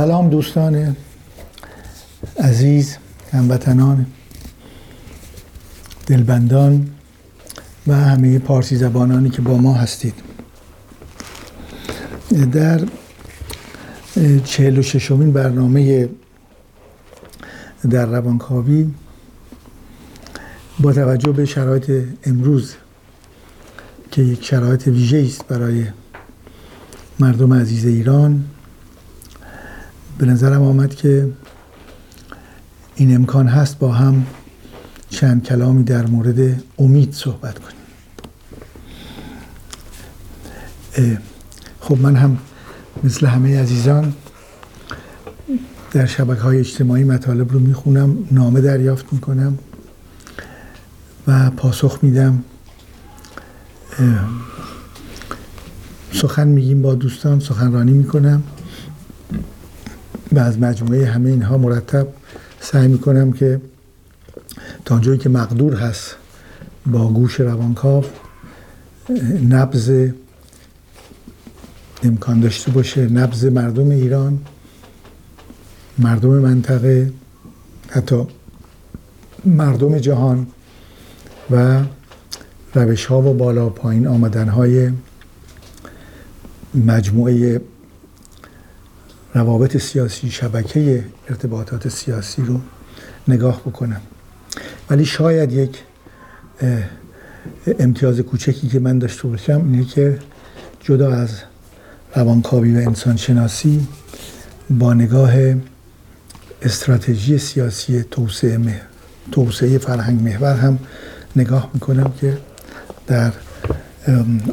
سلام دوستان عزیز هموطنان دلبندان و همه پارسی زبانانی که با ما هستید. در چهل و ششمین برنامه در روانکاوی با توجه به شرایط امروز که یک شرایط ویژه است برای مردم عزیز ایران به نظرم آمد که این امکان هست با هم چند کلامی در مورد امید صحبت کنیم. خب من هم مثل همه عزیزان در شبکه های اجتماعی مطالب رو می‌خونم نامه دریافت می‌کنم و پاسخ میدم. سخن میگیم با دوستان سخنرانی می‌کنم. و از مجموعه همه اینها مرتب سعی می‌کنم که تا جایی که مقدور هست با گوش روانکاو نبز امکان داشته باشه نبز مردم ایران مردم منطقه حتی مردم جهان و روش ها و بالا پایین آمدن های مجموعه روابط سیاسی شبکه ارتباطات سیاسی رو نگاه بکنم. ولی شاید یک امتیاز کوچکی که من داشته باشم اینه که جدا از روانکاوی و انسانشناسی با نگاه استراتژی سیاسی توسعه توسعه فرهنگ محور هم نگاه می‌کنم که در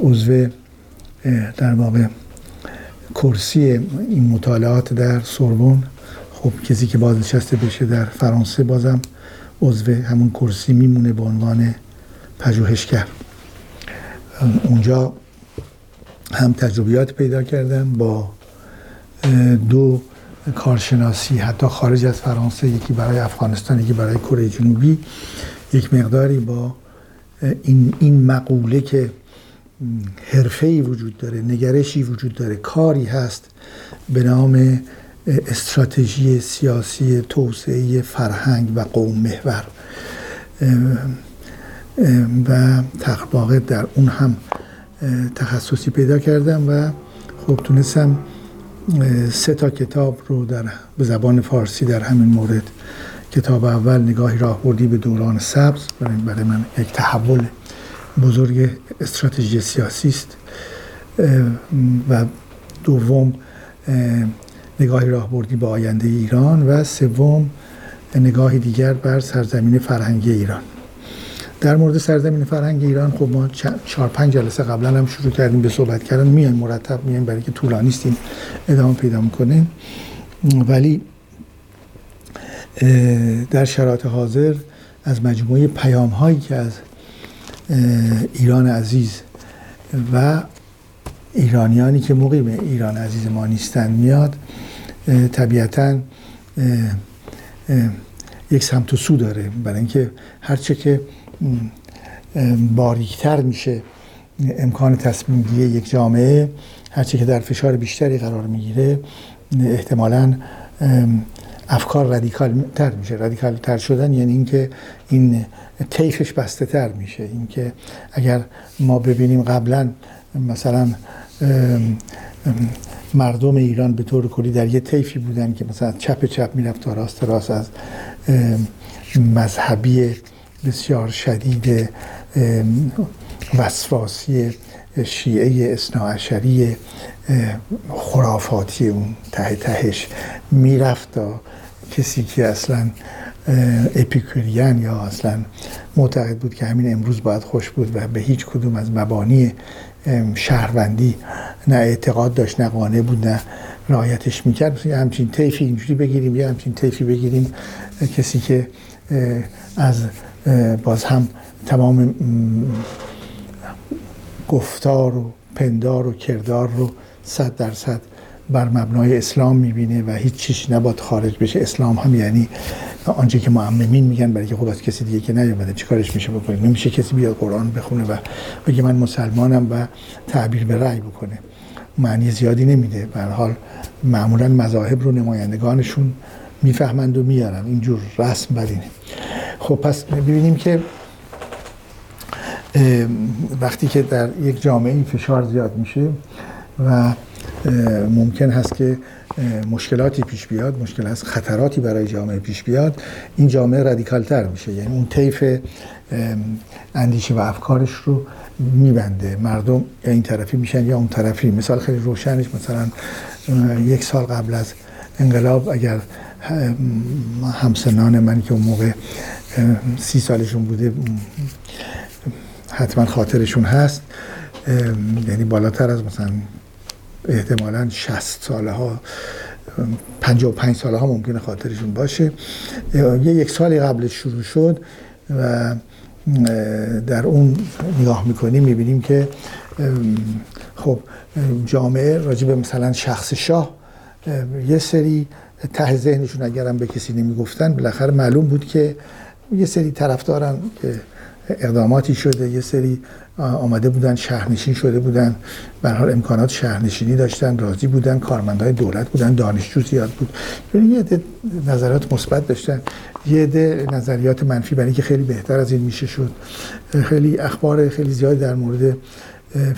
عضو در واقع کرسی این مطالعات در سوربون خب کسی که بازنشسته بشه در فرانسه بازم عضو همون کرسی میمونه به عنوان پژوهشگر. اونجا هم تجربیات پیدا کردم با دو کارشناسی حتی خارج از فرانسه یکی برای افغانستان یکی برای کره جنوبی. یک مقداری با این, این مقوله که حرفه‌ای وجود داره نگرشی وجود داره. کاری هست به نام استراتژی سیاسی توسعه فرهنگ و قوم محور. و تقباقه در اون هم تخصصی پیدا کردم و خب تونستم سه تا کتاب رو در به زبان فارسی در همین مورد کتاب اول نگاهی راهبردی به دوران سبز برای من یک تحول بزرگ استراتژی سیاسی است و دوم نگاهی راهبردی به آینده ایران و سوم نگاهی دیگر بر سرزمین فرهنگی ایران. در مورد سرزمین فرهنگ ایران خب ما چهار پنج جلسه قبلا هم شروع کردیم به صحبت کردن. میایم مرتب میایم برای که طولانی استیم ادامه پیدا می‌کنیم. ولی در شرایط حاضر از مجموعه پیام هایی که از ایران عزیز و ایرانیانی که مقیم ایران عزیز ما نیستند میاد طبیعتا یک سمت و سو داره. برای اینکه هرچه که باریکتر میشه امکان تصمیم یک جامعه هرچه که در فشار بیشتری قرار می‌گیره احتمالا افکار رادیکال تر میشه. رادیکال تر شدن یعنی اینکه این طیفش بسته تر میشه. اینکه اگر ما ببینیم قبلا مثلا مردم ایران به طور کلی در یه طیفی بودن که مثلا چپ چپ می‌رفت تا راست راست از مذهبی بسیار شدید وسواسی شیعه اصناعشری خرافاتی اون ته تهش می‌رفت تا کسی که اصلا اپیکوریان یا اصلا معتقد بود که همین امروز باید خوش بود و به هیچ کدوم از مبانی شهروندی نه اعتقاد داشت نه قانع بود نه رعایتش می‌کرد. یه همچین طیفی اینجوری بگیریم یه همچین طیفی بگیریم کسی که از باز هم تمام گفتار و پندار و کردار رو صد درصد بر مبنای اسلام می‌بینه و هیچ چیز نباید خارج بشه. اسلام هم یعنی آنچه که معممین میگن برای که خب از کسی دیگه که نیومده چیکارش میشه بکنه؟ نمیشه کسی بیاد قرآن بخونه و بگه من مسلمانم و تعبیر به رأی بکنه. معنی زیادی نمیده. به حال معمولا مذاهب رو نمایندگانشون می‌فهمند و میارن. اینجور رسم بر خب پس ببینیم که وقتی که در یک جامعه فشار زیاد میشه و ممکن هست که مشکلاتی پیش بیاد مشکل هست خطراتی برای جامعه پیش بیاد. این جامعه رادیکال تر میشه. یعنی اون طیف اندیشه و افکارش رو میبنده. مردم این طرفی میشن یا اون طرفی. مثال خیلی روشنش مثلا یک سال قبل از انقلاب اگر همسنان من که اون موقع سی سالشون بوده حتما خاطرشون هست. یعنی بالاتر از مثلا احتمالا 60 ساله ها 55 ساله ها ممکنه خاطرشون باشه. یه یک سالی قبلش شروع شد و در اون نگاه می‌کنیم می‌بینیم که خب جامعه راجع به مثلا شخص شاه یه سری ته ذهنشون اگرم به کسی نمی‌گفتن بالاخره معلوم بود که یه سری طرفدارن که اقداماتی شده. یه سری آمده بودن شهرنشین شده بودن. به حال امکانات شهرنشینی داشتن راضی بودن کارمندای دولت بودن دانشجو زیاد بود. یعنی یه عده نظرات مثبت داشتن. یه عده نظریات منفی برای که خیلی بهتر از این میشه شد. خیلی اخبار خیلی زیادی در مورد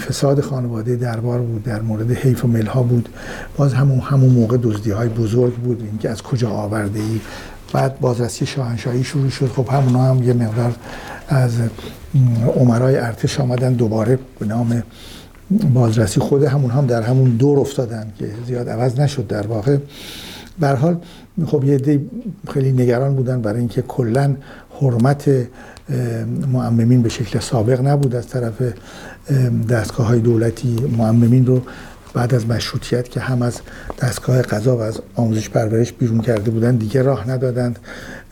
فساد خانواده دربار بود در مورد حیف و ملها بود. باز همون همون موقع دزدی های بزرگ بود. اینکه از کجا آورده ای بعد بازرسی شاهنشاهی شروع شد. خب همونا هم یه مقدار از عمرای ارتش آمدن دوباره به نام بازرسی خود همون هم در همون دور افتادن که زیاد عوض نشد در واقع. بر حال خب یه دی خیلی نگران بودن برای اینکه کلا حرمت معممین به شکل سابق نبود از طرف دستگاه های دولتی. معممین رو بعد از مشروطیت که هم از دستگاه قضا و از آموزش پرورش بیرون کرده بودن دیگه راه ندادند.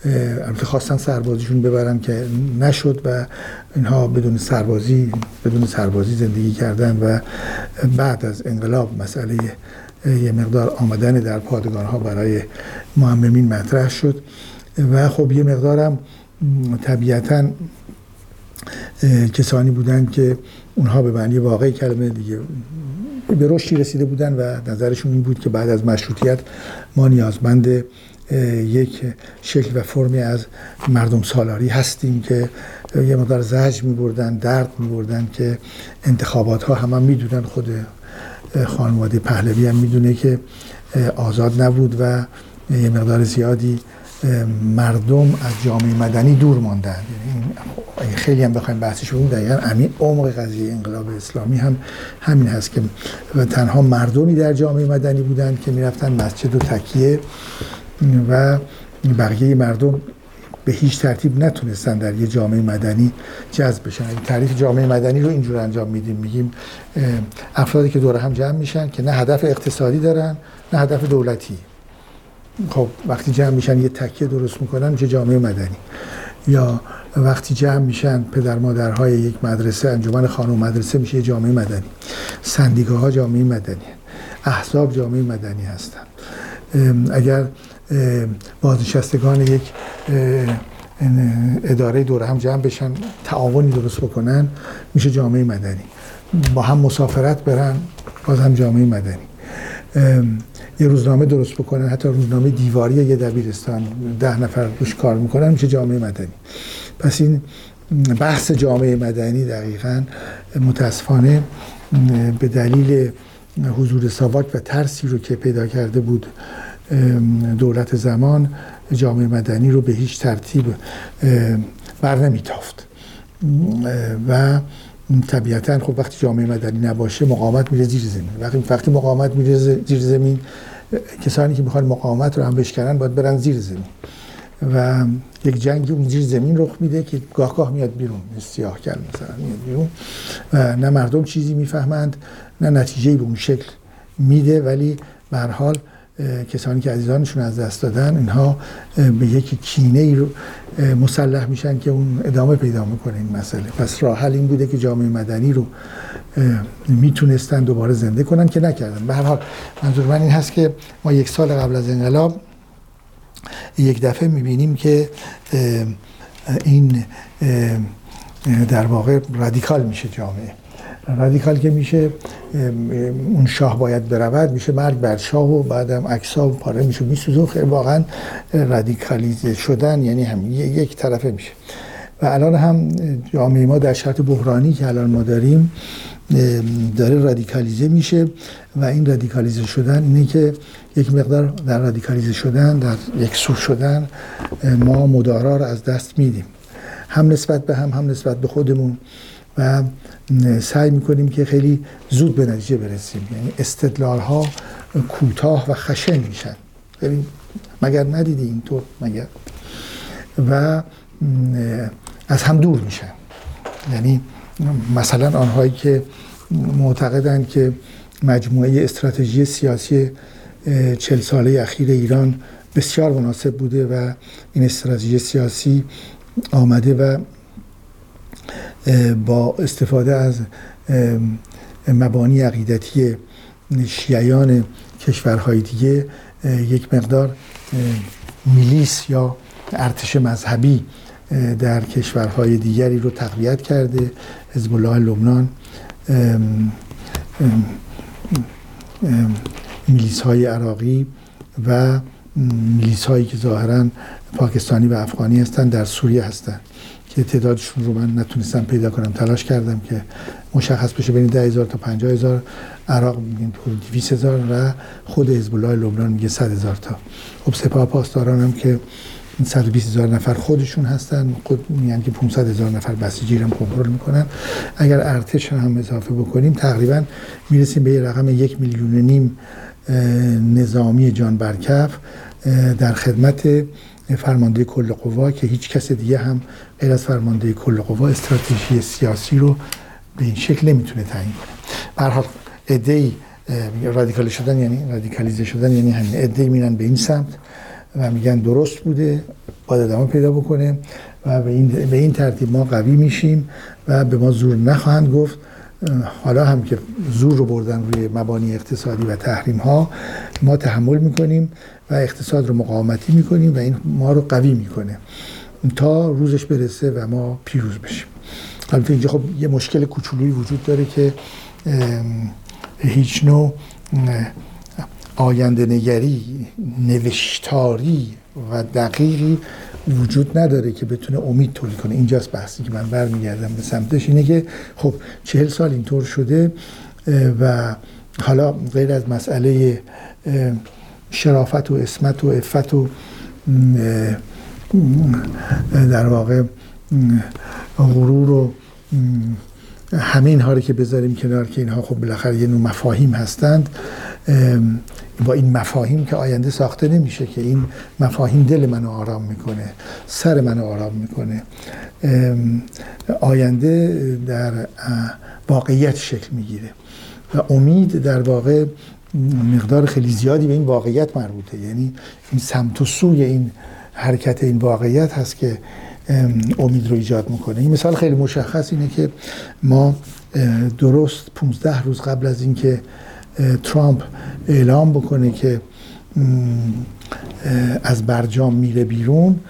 البته خواستن سربازیشون ببرن که نشد و اینها بدون سربازی بدون سربازی زندگی کردن و بعد از انقلاب مسئله یه مقدار آمدن در پادگان ها برای معممین مطرح شد و خب یه مقدارم طبیعتا کسانی بودند که اونها به معنی واقعی کلمه دیگه به رشدی رسیده بودن و نظرشون این بود که بعد از مشروطیت ما نیازمند یک شکل و فرمی از مردم سالاری هستیم که یه مقدار زهج می بردن درد می بردن که انتخابات ها هم, هم می‌دونن. خود خانواده پهلوی هم می‌دونه که آزاد نبود و یه مقدار زیادی مردم از جامعه مدنی دور ماندن. یعنی خیلی هم بخوایم بحثش بود دقیقا همین عمق قضیه انقلاب اسلامی هم همین هست که و تنها مردمی در جامعه مدنی بودند که می‌رفتن مسجد و تکیه. و بقیه مردم به هیچ ترتیب نتونستن در یه جامعه مدنی جذب بشن. این تعریف جامعه مدنی رو اینجور انجام میدیم. میگیم افرادی که دور هم جمع میشن که نه هدف اقتصادی دارن نه هدف دولتی. خب وقتی جمع میشن یه تکیه درست می‌کنن چه جامعه مدنی. یا وقتی جمع میشن پدر مادرهای یک مدرسه انجمن خانم مدرسه میشه جامعه مدنی. سندیکاها جامعه مدنی. احزاب جامعه مدنی هستن. اگر بازنشستگان یک اداره دور هم جمع بشن تعاونی درست بکنن میشه جامعه مدنی. با هم مسافرت برن باز هم جامعه مدنی. یه روزنامه درست بکنن حتی روزنامه دیواری یه دبیرستان ده نفر روش کار می‌کنن میشه جامعه مدنی. پس این بحث جامعه مدنی دقیقا متاسفانه به دلیل حضور ساواک و ترسی رو که پیدا کرده بود دولت زمان جامعه مدنی رو به هیچ ترتیب بر نمیتافت. و طبیعتا خب وقتی جامعه مدنی نباشه مقاومت میره زیر زمین. وقتی وقتی مقاومت میره زیر زمین کسانی که می‌خوان مقاومت رو هم بشکنن باید برن زیر زمین. و یک جنگی اون زیر زمین رخ میده که گاه گاه میاد بیرون سیاه کرد مثلا میاد بیرون. و نه مردم چیزی می‌فهمند نه نتیجه به اون شکل میده ولی به حال کسانی که عزیزانشون از دست دادن اینها به یک کینه ای رو مسلح میشن که اون ادامه پیدا می‌کنه این مسئله. پس راه حل این بوده که جامعه مدنی رو می‌تونستن دوباره زنده کنن که نکردن. به هر حال منظور من این هست که ما یک سال قبل از انقلاب یک دفعه می‌بینیم که این در واقع رادیکال میشه جامعه. رادیکال که میشه اون شاه باید برود میشه مرگ بر شاه و بعدم اکسا و پاره میشه. میسوزه خیلی واقعا رادیکالیزه شدن یعنی هم یک طرفه میشه. و الان هم جامعه ما در شرط بحرانی که الان ما داریم داره رادیکالیزه میشه و این رادیکالیزه شدن اینه که یک مقدار در رادیکالیزه شدن در یک سو شدن ما مدارا رو از دست میدیم. هم نسبت به هم هم نسبت به خودمون. و سعی می‌کنیم که خیلی زود به نتیجه برسیم. یعنی استدلال ها کوتاه و خشن میشن. ببین مگر ندیدی اینطور مگر؟ و از هم دور میشن. یعنی مثلا آنهایی که معتقدند که مجموعه استراتژی سیاسی چل ساله اخیر ایران بسیار مناسب بوده و این استراتژی سیاسی آمده و با استفاده از مبانی عقیدتی شیعیان کشورهای دیگه یک مقدار میلیس یا ارتش مذهبی در کشورهای دیگری رو تقویت کرده حزب الله لبنان میلیس های عراقی و میلیس هایی که ظاهرا پاکستانی و افغانی هستند در سوریه هستند که تعدادشون رو من نتونستم پیدا کنم. تلاش کردم که مشخص بشه بین ده هزار تا پنجاه هزار. عراق میگن دویست هزار و خود حزب الله لبنان میگه صد هزار تا. خب سپاه پاسداران هم که 120 هزار نفر خودشون هستن. خود میگن که 500 هزار نفر بسیجی هم کنترل می‌کنن. اگر ارتش هم اضافه بکنیم تقریبا می‌رسیم به یه رقم یک میلیون نیم نظامی جان برکف در خدمت فرمانده کل قوا که هیچ کس دیگه هم غیر از فرمانده کل قوا استراتژی سیاسی رو به این شکل نمی‌تونه تعیین کنه. به هر ای رادیکال شدن یعنی رادیکالیزه شدن یعنی همین. ای میرن به این سمت و میگن درست بوده باید ادامه پیدا بکنه و به این, به این ترتیب ما قوی میشیم و به ما زور نخواهند گفت حالا هم که زور رو بردن روی مبانی اقتصادی و تحریم ها ما تحمل می‌کنیم و اقتصاد رو مقاومتی می‌کنیم و این ما رو قوی می‌کنه. تا روزش برسه و ما پیروز بشیم. البته اینجا خب یه مشکل کوچولویی وجود داره که هیچ نوع آینده نگری نوشتاری و دقیقی وجود نداره که بتونه امید تولید کنه. اینجاست بحثی که من برمیگردم به سمتش. اینه که خب چهل سال اینطور شده و حالا غیر از مسئله شرافت و اسمت و افت و در واقع غرور و همه اینها رو که بذاریم کنار که اینها خب بالاخره یه نوع مفاهیم هستند با این مفاهیم که آینده ساخته نمیشه که این مفاهیم دل منو آرام می‌کنه سر منو آرام می‌کنه. آینده در واقعیت شکل می‌گیره و امید در واقع مقدار خیلی زیادی به این واقعیت مربوطه. یعنی این سمت و سوی این حرکت این واقعیت هست که امید رو ایجاد می‌کنه. این مثال خیلی مشخص اینه که ما درست 15 روز قبل از اینکه ترامپ اعلام بکنه که از برجام میره بیرون.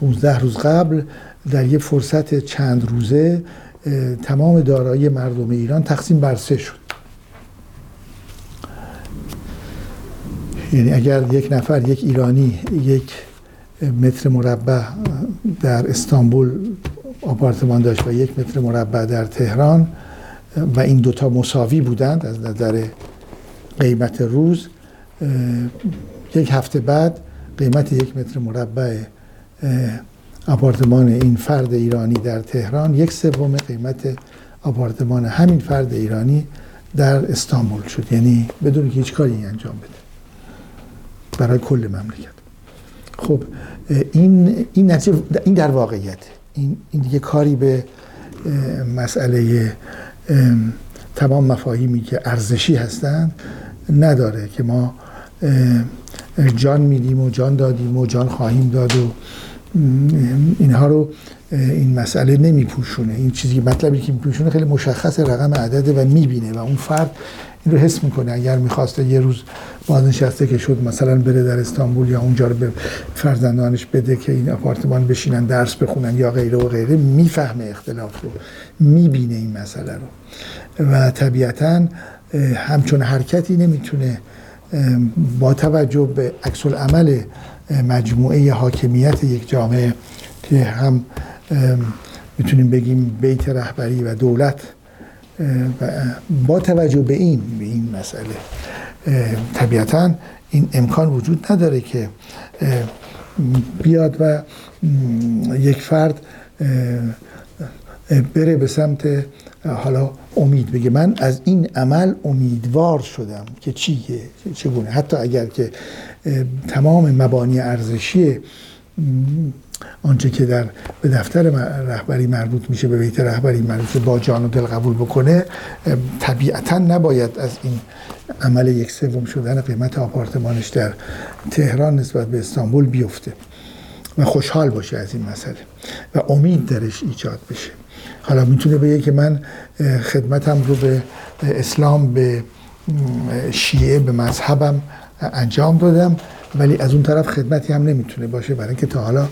15 روز قبل در یه فرصت چند روزه تمام دارایی مردم ایران تقسیم بر سه شد. یعنی اگر یک نفر یک ایرانی یک متر مربع در استانبول آپارتمان داشت و یک متر مربع در تهران و این دوتا مساوی بودند از نظر قیمت روز یک هفته بعد قیمت یک متر مربع آپارتمان این فرد ایرانی در تهران یک سوم قیمت آپارتمان همین فرد ایرانی در استانبول شد. یعنی بدون که هیچ کاری انجام بده. برای کل مملکت. خب این این این در واقعیت. این این دیگه کاری به مسئله تمام مفاهیمی که ارزشی هستند نداره که ما جان میدیم و جان دادیم و جان خواهیم داد و اینها رو این مسئله نمیپوشونه. این چیزی مطلبی که میپوشونه خیلی مشخص رقم عدده و می‌بینه و اون فرد این رو حس می‌کنه. اگر می‌خواسته یه روز بازنشسته که شد مثلا بره در استانبول یا اونجا رو به فرزندانش بده که این آپارتمان بشینن درس بخونن یا غیره و غیره می‌فهمه اختلاف رو می‌بینه این مسئله رو. و طبیعتا همچون حرکتی نمی‌تونه با توجه به عکس عمل مجموعه حاکمیت یک جامعه که هم می‌تونیم بگیم بیت رهبری و دولت با توجه به این به این مسئله طبیعتا این امکان وجود نداره که بیاد و یک فرد بره به سمت حالا امید بگه. من از این عمل امیدوار شدم که چیه چگونه. حتی اگر که تمام مبانی ارزشی آنچه که در به دفتر رهبری مربوط میشه به بیت رهبری مربوط با جان و دل قبول بکنه طبیعتا نباید از این عمل یک سوم شدن قیمت آپارتمانش در تهران نسبت به استانبول بیفته. و خوشحال باشه از این مسئله. و امید درش ایجاد بشه. حالا می‌تونه بگه که من خدمتم رو به اسلام به شیعه به مذهبم انجام دادم. ولی از اون طرف خدمتی هم نمی‌تونه باشه برای اینکه تا حالا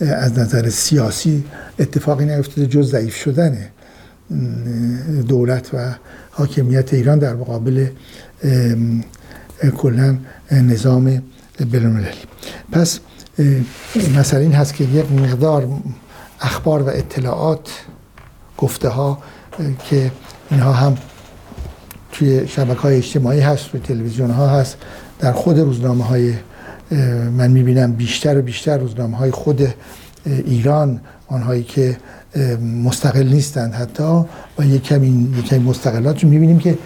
از نظر سیاسی اتفاقی نیفتاده جز ضعیف شدن دولت و حاکمیت ایران در مقابل کلا نظام بین‌المللی. پس مسئله این هست که یک مقدار اخبار و اطلاعات گفته ها که اینها هم توی شبکه های اجتماعی هست توی تلویزیون ها هست. در خود روزنامه های من می‌بینم بیشتر و بیشتر روزنامه های خود ایران آنهایی که مستقل نیستند حتی. و یک کمی یک کمی مستقلات رو می‌بینیم که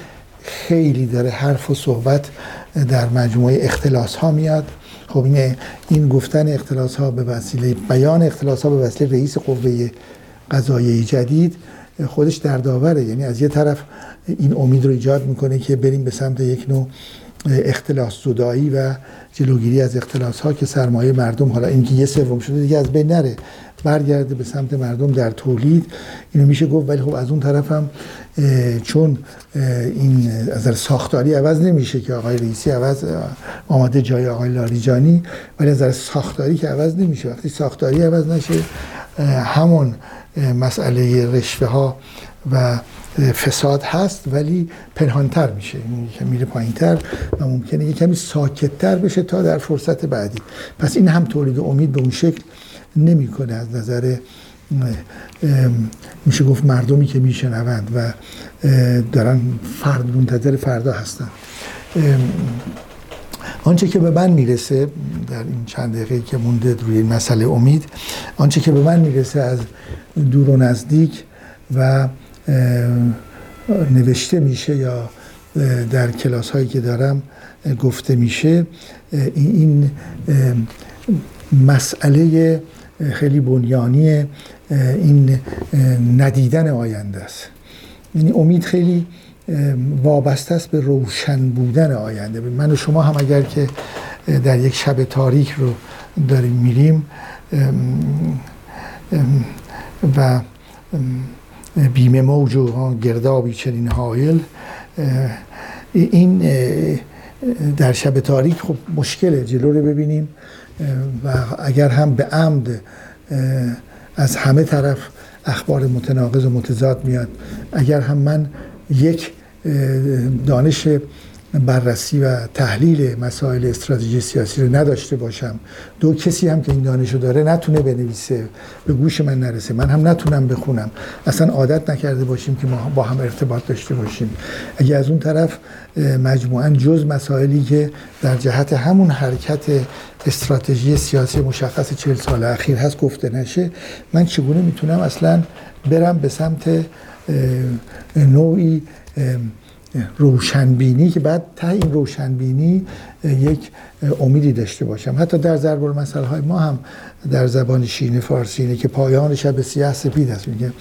خیلی داره حرف و صحبت در مجموعه اختلاس ها میاد. خب این این گفتن اختلاس ها به وسیله بیان اختلاس ها به وسیله رئیس قوه قضاییه جدید خودش در داوره یعنی از یه طرف این امید رو ایجاد می‌کنه که بریم به سمت یک نوع اختلاس زدایی و جلوگیری از اختلاس ها که سرمایه مردم حالا اینکه یه سوم شده دیگه از بین نره برگرده به سمت مردم در تولید. اینو میشه گفت ولی خب از اون طرف هم چون این از ساختاری عوض نمیشه که آقای رئیسی عوض آماده جای آقای لاریجانی ولی از ساختاری که عوض نمیشه. وقتی ساختاری عوض نشه همون مسئله رشوه ها و فساد هست ولی پنهانتر میشه. که میره پایینتر و ممکنه یه کمی ساکتتر بشه تا در فرصت بعدی. پس این هم تولید امید به اون شکل نمی‌کنه. از نظر میشه گفت مردمی که میشنوند و دارن فرد منتظر فردا هستن. آنچه که به من می‌رسه در این چند دقیقه که مونده روی این مسئله امید آنچه که به من می‌رسه از دور و نزدیک و نوشته میشه یا در کلاس هایی که دارم گفته میشه این مسئله خیلی بنیانی این ندیدن آینده است. یعنی امید خیلی وابسته است به روشن بودن آینده. من و شما هم اگر که در یک شب تاریک رو داریم میریم و بیمه موج و گردابی چنین حایل این در شب تاریک خب مشکله جلو رو ببینیم و اگر هم به عمد از همه طرف اخبار متناقض و متضاد میاد اگر هم من یک دانش بررسی و تحلیل مسائل استراتژی سیاسی رو نداشته باشم. دو کسی هم که این دانش رو داره نتونه بنویسه به گوش من نرسه. من هم نتونم بخونم. اصلا عادت نکرده باشیم که ما با هم ارتباط داشته باشیم. اگه از اون طرف مجموعا جز مسائلی که در جهت همون حرکت استراتژی سیاسی مشخص چهل سال اخیر هست گفته نشه من چگونه می‌تونم اصلا برم به سمت نوعی روشنبینی که بعد ته این روشنبینی یک امیدی داشته باشم. حتی در ضرب المثل های ما هم در زبان شین فارسی اینه که پایان شب سیاه سپید است. میگه.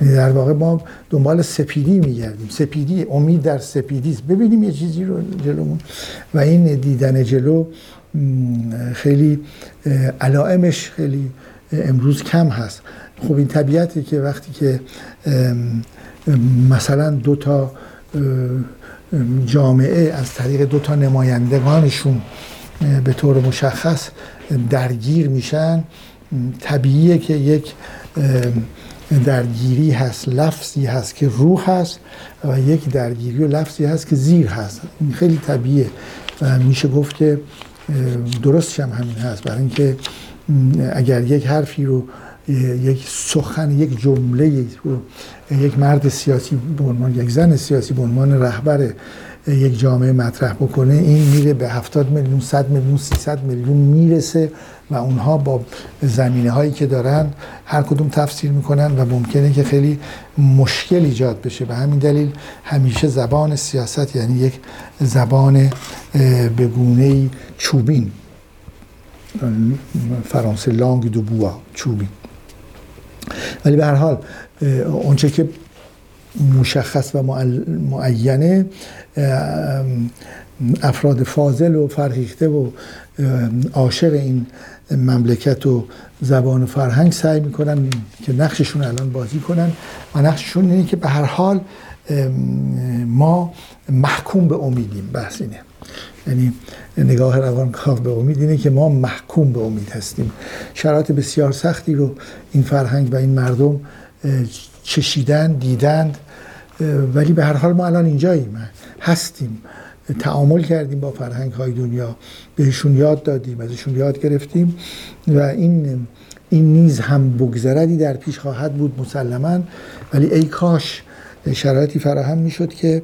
یعنی در واقع ما دنبال سپیدی میگردیم. سپیدی امید در سپیدی است. ببینیم یه چیزی رو جلومون. و این دیدن جلو خیلی علائمش خیلی امروز کم هست. خب این طبیعتی که وقتی که مثلا دو تا جامعه از طریق دو تا نمایندگانشون به طور مشخص درگیر میشن طبیعیه که یک درگیری هست لفظی هست که روح هست و یک درگیری و لفظی هست که زیر هست. این خیلی طبیعیه و میشه گفت که درستش هم همین هست. برای اینکه اگر یک حرفی رو یک سخن یک جمله یک مرد سیاسی به عنوان یک زن سیاسی به عنوان رهبر یک جامعه مطرح بکنه این میره به 70 میلیون 100 میلیون 300 میلیون می‌رسه و اونها با زمینه هایی که دارن هر کدوم تفسیر می‌کنن و ممکنه که خیلی مشکل ایجاد بشه. به همین دلیل همیشه زبان سیاست یعنی یک زبان به گونه چوبین. فرانسه لانگ دو بوا چوبین. ولی به هر حال اونچه که مشخص و معینه افراد فاضل و فرهیخته و عاشق این مملکت و زبان و فرهنگ سعی می‌کنن که نقششون الان بازی کنن و نقششون اینه که به هر حال ما محکوم به امیدیم. بحث اینه. یعنی نگاه روانکاو به امید اینه که ما محکوم به امید هستیم. شرایط بسیار سختی رو این فرهنگ و این مردم چشیدن دیدند ولی به هر حال ما الان اینجاییم هستیم. تعامل کردیم با فرهنگ های دنیا. بهشون یاد دادیم ازشون یاد گرفتیم و این این نیز هم بگذردی در پیش خواهد بود مسلما. ولی ای کاش شرایطی فراهم می‌شد که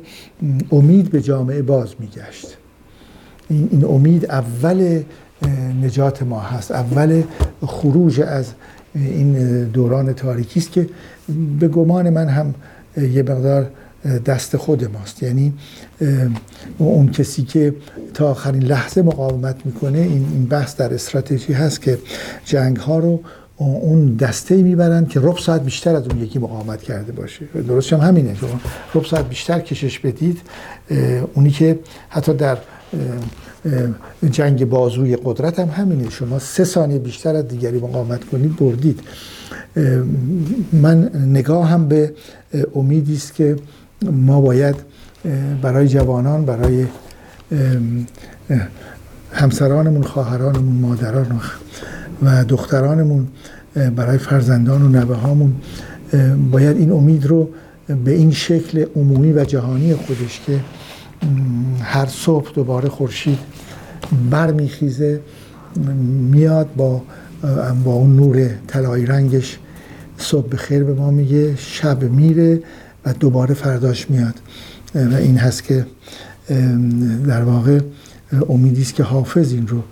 امید به جامعه باز میگشت. این, این امید اول نجات ما هست اول خروج از این دوران تاریکی است که به گمان من هم یه مقدار دست خود ماست. یعنی اون کسی که تا آخرین لحظه مقاومت می‌کنه این این بحث در استراتژی هست که جنگ ها رو اون دسته می‌برن که رب ساعت بیشتر از اون یکی مقاومت کرده باشه. درست هم همینه. شما رب ساعت بیشتر کشش بدید اونی که حتی در جنگ بازوی قدرت هم همینه. شما سه ثانیه بیشتر از دیگری مقاومت کنید بردید. من نگاه هم به امیدی است که ما باید برای جوانان برای همسرانمون خواهرانمون مادران و دخترانمون برای فرزندان و نوه هامون باید این امید رو به این شکل عمومی و جهانی خودش که هر صبح دوباره خورشید برمیخیزه میاد با با اون نور طلایی رنگش صبح خیر به ما میگه شب میره و دوباره فرداش میاد. و این هست که در واقع امیدی است که حافظ این رو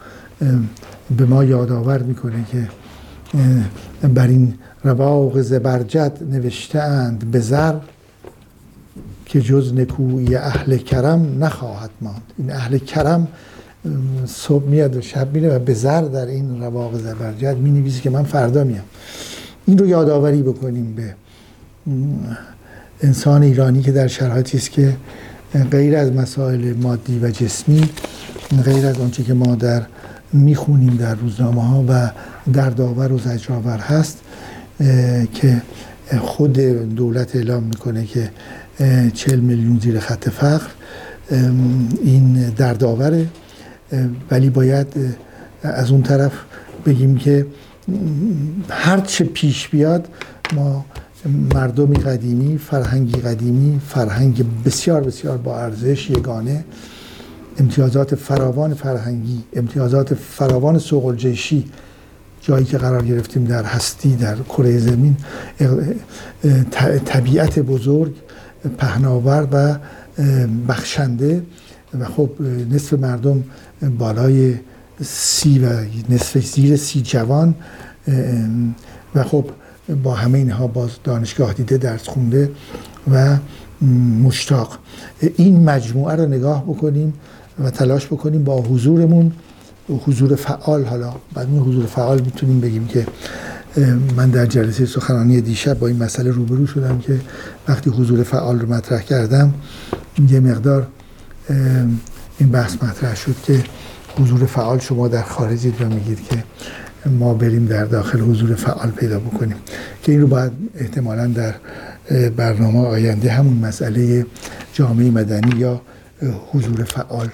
به ما یادآور می‌کنه که بر این رواق زبرجد نوشته اند به زر که جز نکوی اهل کرم نخواهد ماند. این اهل کرم صبح میاد و شب میره و به زر در این رواق زبرجد می نویسی که من فردا میام. این رو یادآوری بکنیم به انسان ایرانی که در شرایطی است که غیر از مسائل مادی و جسمی غیر از آنچه که ما در می‌خونیم در روزنامه ها و در داور و زجرآور هست که خود دولت اعلام می‌کنه که چل میلیون زیر خط فقر. این دردآوره. ولی باید از اون طرف بگیم که هر چه پیش بیاد ما مردمی قدیمی فرهنگی قدیمی فرهنگ بسیار بسیار با ارزش یگانه امتیازات فراوان فرهنگی امتیازات فراوان سوق جیشی جایی که قرار گرفتیم در هستی در کره زمین طبیعت بزرگ پهناور و بخشنده و خب نصف مردم بالای سی و نصف زیر سی جوان و خب با همه اینها باز دانشگاه دیده درس خونده و مشتاق. این مجموعه رو نگاه بکنیم و تلاش بکنیم با حضورمون حضور فعال حالا بعد این حضور فعال می‌تونیم بگیم که من در جلسه سخنرانی دیشب با این مسئله روبرو شدم که وقتی حضور فعال رو مطرح کردم یه مقدار این بحث مطرح شد که حضور فعال شما در خارجید و میگید که ما بریم در داخل حضور فعال پیدا بکنیم. که این رو باید احتمالا در برنامه آینده همون مسئله جامعه مدنی یا حضور فعال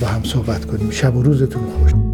با هم صحبت کنیم. شب و روزتون خوش.